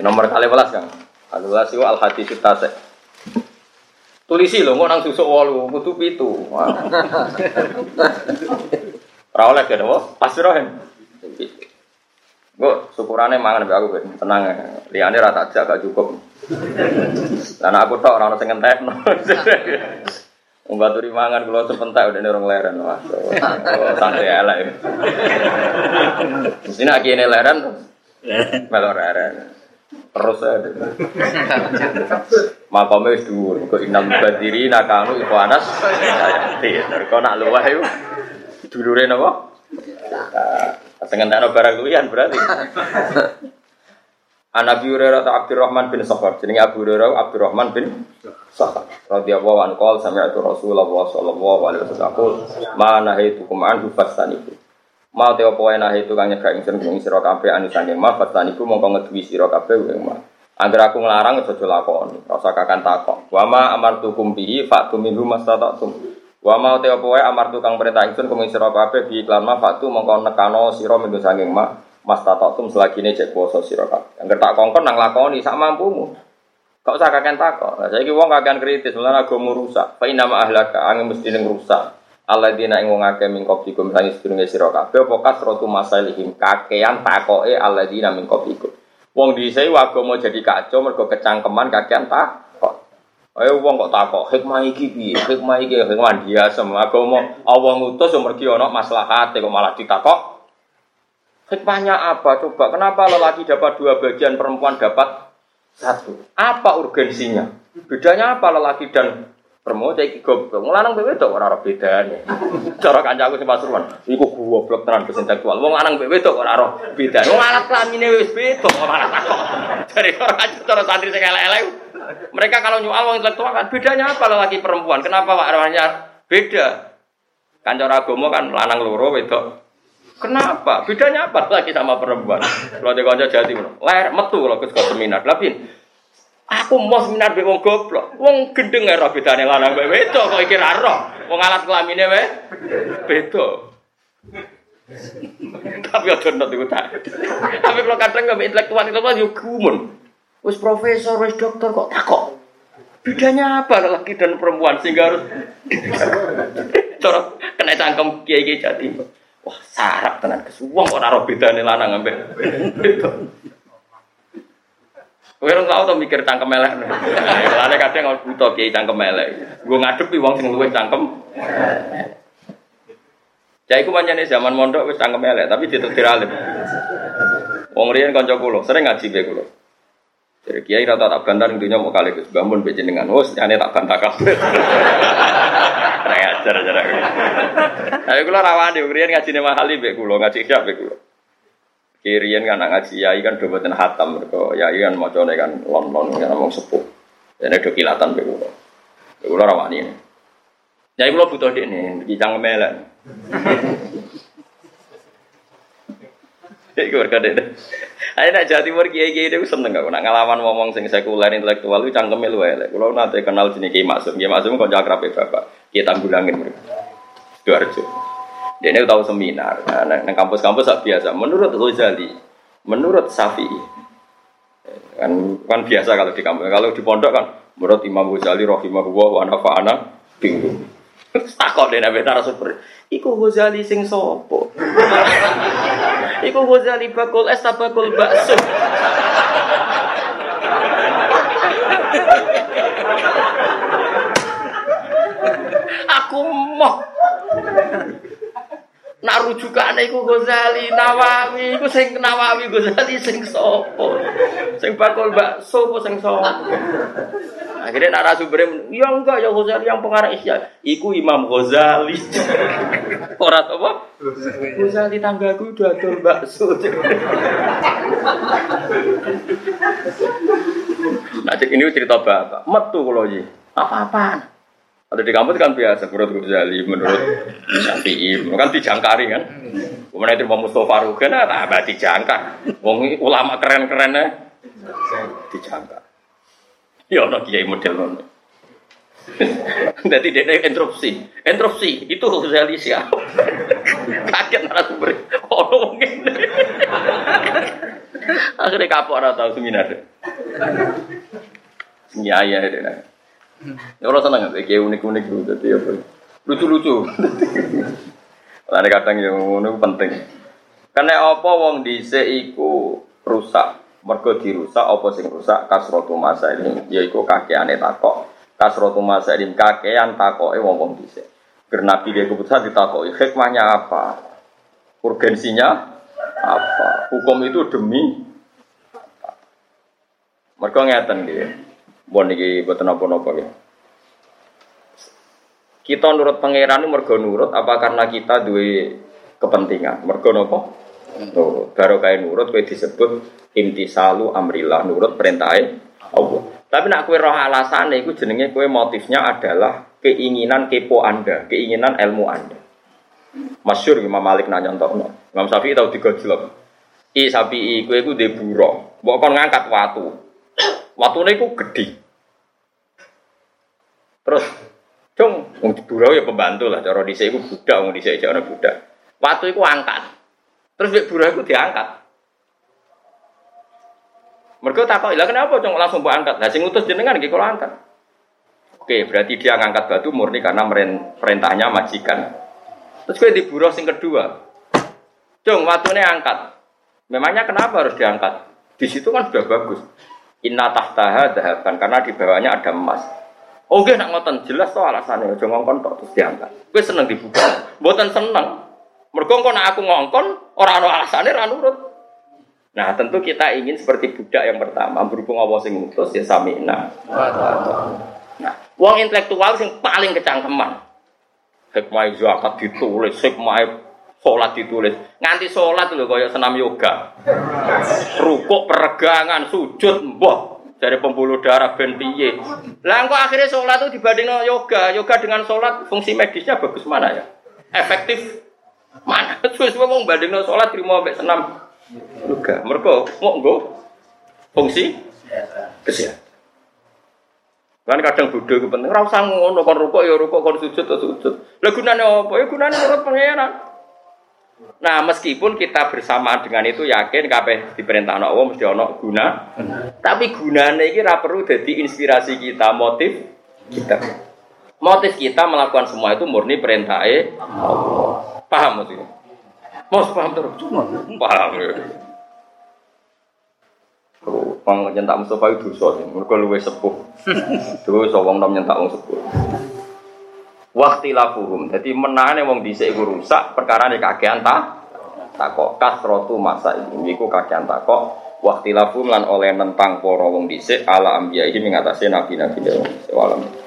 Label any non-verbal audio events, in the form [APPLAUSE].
Nomor kali belas kang. Kali belas itu al hadis tasek. Tulisi lho, mau nang susuk walu, kudu pitu. Ora oleh kan? Pasti rohen. Gue syukurannya mangan be aku ben tenang. Liane rata aja gak cukup. Lan aku tok ora ono sing ngentekno. Wong baturi mangan kula sepentak udah orang leren. Wah, santai elek. Mesti nak kene leren. Melor leren. Terus ada. Makamnya wis dhuwur. Kok badiri nakanu iku anas. Kok nak luwah iku dulure napa? Sengentakno barang kuwian berarti. An Abi Hurairah ta Abdurrahman bin Sakhar. Jenenge Abu Hurairah Abdurrahman bin Sakhar. Radhiyallahu anhu qol sami'tu Rasulullah sallallahu alaihi wasallam ma nahaitukum anhu fastanibu. Ma te opo enak itu kang nyegah ingsun ing sira kabeh anu saking ma fastanibu mongko ngeduwi sira kabeh ing ma. Angger aku nglarang aja lakoni, rasa kakan takok. Wa ma amartukum bihi fa'tu minhu mastata'tum. Wa ma te opo amartu kang perintah ingsun kuming sira kabeh bi iklan ma fa'tu mongko nekano sira minggu saking ma Mas tatotum selagi ini cek poso sira kabeh. Angger tak kongkon nang lakoni sak mampumu. Kok usah kakek takok. Saiki wong kakean kritis, mulane agama rusak. Fa inna ahlaka angin mesti ning rusak. Alladzina ing wong akeh min qablikum sangi sedurunge sira kabeh apa kasratu masalihim kakean takoke alladzina min qablikum. Wong dhisik agama jadi kacau mergo kecangkeman kakean takok. Ayo wong kok takok, hikmah iki piye? Hikmah iki hikmah semua agama Allah ngutus yo mergi ana maslahate kok malah ditakok Hikmahnya apa? Coba, kenapa lelaki dapat dua bagian, perempuan dapat satu? Apa urgensinya? Bedanya apa lelaki dan perempuan? Saya goblok. Ngelanang bebek itu orang orang bedanya. Cara kancaku sih pasuruan. Iku goblok tenan intelektual. Wong lanang bebek itu orang orang beda. Wong alat kelaminnya wis beda. Wong malah takut. Dari aja cara santri saya elek Mereka kalau nyual wong intelektual kan bedanya apa lelaki perempuan? Kenapa warnanya beda? Kan cara agama kan lanang loro wedok Kenapa? Bedanya apa lagi sama perempuan? Kalau dia kanca jati ler metu kalau ke seminar. Tapi aku mau seminar be wong goblok. Wong gendeng ora bedane lanang mbek wedok kok iki ra. Wong alat kelamine wae beda. Tapi aja nonton iku tak. Tapi kalau kadang nggak intelektual itu kan yo gumun. Wis profesor, wis dokter kok takok. Bedanya apa laki dan perempuan sehingga harus cara kena cangkem kiai-kiai jati. Wah, sarap tenan kes. Wong ora ora bedane lanang ambek wedok. Kowe ora tau mikir cangkem elek. Lane kadang kalau buta kiai cangkem elek. Gue ngadepi wong sing luwih cangkem. Cai ku pancene zaman mondok wis cangkem elek, tapi ditetir alim. Wong riyen kanca kula, sering ngaji be kula. Jadi kiai rata tak bantah dunia mau kali ke bangun bejenengan, wos nyane tak bantah kabeh. Ajar ajar. Ayo kula rawan di riyen ngaji nih mahali be kula ngaji siap be kula. Kirian kan ngaji yai kan do boten hatam mergo yai kan macane kan lon-lon kan ngomong sepuh. Dene do kilatan be kula. Kula rawani ini. Yai kula butuh dekne iki cang melek. Iku berkade. Ayo nak Jawa Timur kiai kiai itu seneng gak? Nak ngalaman ngomong sing sekuler intelektual itu cangkeme lu elek. Kalau nanti kenal sini kiai maksum, kiai maksum kau jakrap bapak. Kiai tanggulangin mereka. Sidoarjo. Dia ini tahu seminar. Nah, nang kampus-kampus biasa. Menurut Ghazali, menurut Syafi'i, kan kan biasa kalau di kampus. Kalau di pondok kan menurut Imam Ghazali rahimahullah wa nafa'ana bingung. Takut deh nabi super. Iku Ghazali sing sopo. [LAUGHS] Iku Ghazali bakul es bakul bakso. Aku mau Nak rujukane iku Ghazali, Nawawi, iku sing Nawawi Ghazali sing sapa? Sing bakul bakso apa sing sapa? Akhirnya nak rasubere, ya enggak ya Ghazali yang pengarang Isya. Iku Imam Ghazali. [LAUGHS] Ora apa? Ghazali tanggaku dodol bakso. Nah, ini cerita bapak. Metu kalau Apa-apaan? Ada di kampus kan biasa, menurut Ghazali, menurut Syafi'i, kan dijangkari kan. Kemudian itu Mustafa Rugen, nah, tak dijangkar. Wong ulama keren-kerennya dijangkar. Ya ono kiai model ngono. Jadi dia interupsi, interupsi itu Ghazali siapa? Kaget narasumber. Ono ngene. Akhirnya kapok ora tau seminar. Iya iya. Ya orang seneng kayak unik-unik gitu dadi apa. Lucu-lucu. [LAUGHS] Lalu kadang yang ngono penting. Karena apa wong dhisik iku rusak. Mergo dirusak apa sing rusak kasrotu masa ini yaiku kakeane takok. Kasrotu masa ini kakean takoke wong-wong dhisik. Karena Nabi dia keputusan ditakoki hikmahnya apa? Urgensinya apa? Hukum itu demi mereka ngeten gitu. Bon iki boten napa-napa ya. Kita nurut pangeran mergo nurut apa karena kita duwe kepentingan? Mergo napa? Nurut. Baru kayak nurut kowe disebut imtisalu amrillah, nurut perintah Allah. Tapi nak kue roh alasannya itu jenenge kue motifnya adalah keinginan kepo Anda, keinginan ilmu Anda. Masyur Imam Malik nanya untuk Imam Syafi'i tahu tiga jelek. I sapi i kue ku deburo, bukan ngangkat watu. [COUGHS] Watu ini ku gede. Terus, dong, deburo ya pembantu lah. Cara dhisik iku budak, wong dhisik ana budak. Watu iku angkat. Terus deburo iku diangkat. Mereka takut, lah kenapa cong langsung buat angkat? Nah, sing utus jenengan gitu kalau angkat. Oke, berarti dia ngangkat batu murni karena perintahnya majikan. Terus gue di sing kedua, cong watunya angkat. Memangnya kenapa harus diangkat? Di situ kan sudah bagus. Inna tahtaha dahaban karena di bawahnya ada emas. Oke, nak ngoten jelas tuh alasannya. Ojo ngongkon tok terus diangkat. Gue seneng dibuka. Buatan seneng. Mergo nak aku ngongkon, orang orang alasannya ra nurut. Nah, tentu kita ingin seperti budak yang pertama, berhubung Allah sing ngutus ya samina. Nah, uang intelektual sing paling kecangkeman. Hikmah zakat ditulis, hikmah sholat ditulis. Nganti sholat lho kaya senam yoga. Rukuk, peregangan, sujud, mbah dari pembuluh darah ben piye. Lah kok akhirnya sholat itu dibanding yoga. Yoga dengan sholat fungsi medisnya bagus mana ya? Efektif mana? [LAUGHS] Terus wong banding sholat terima sampai senam Juga. Mereka mau nggo fungsi kesehatan. Kan kadang bodoh itu penting. Ora usah ngono kon rukuk ya rukuk kon sujud ya sujud. Lah gunane apa? Ya gunane menurut pangeran. Nah, meskipun kita bersama dengan itu yakin kabeh diperintah Allah mesti ana guna. Tapi gunane iki ora perlu jadi inspirasi kita, motif kita. Motif kita melakukan semua itu murni perintah Allah. Paham maksudnya? Mau paham terus? Paham ya. Wong nyentak Mustafa itu dosa mereka luwe sepuh. Dosa wong nom nyentak wong sepuh. Waktu lafuhum, jadi menane wong dhisik iku rusak perkara nek kakean ta? Takok. Kasrotu masa ini iku kakean takok. Waktu lafuhum lan oleh nentang para wong dhisik ala ini mengatasi nabi-nabi dewa. Walam.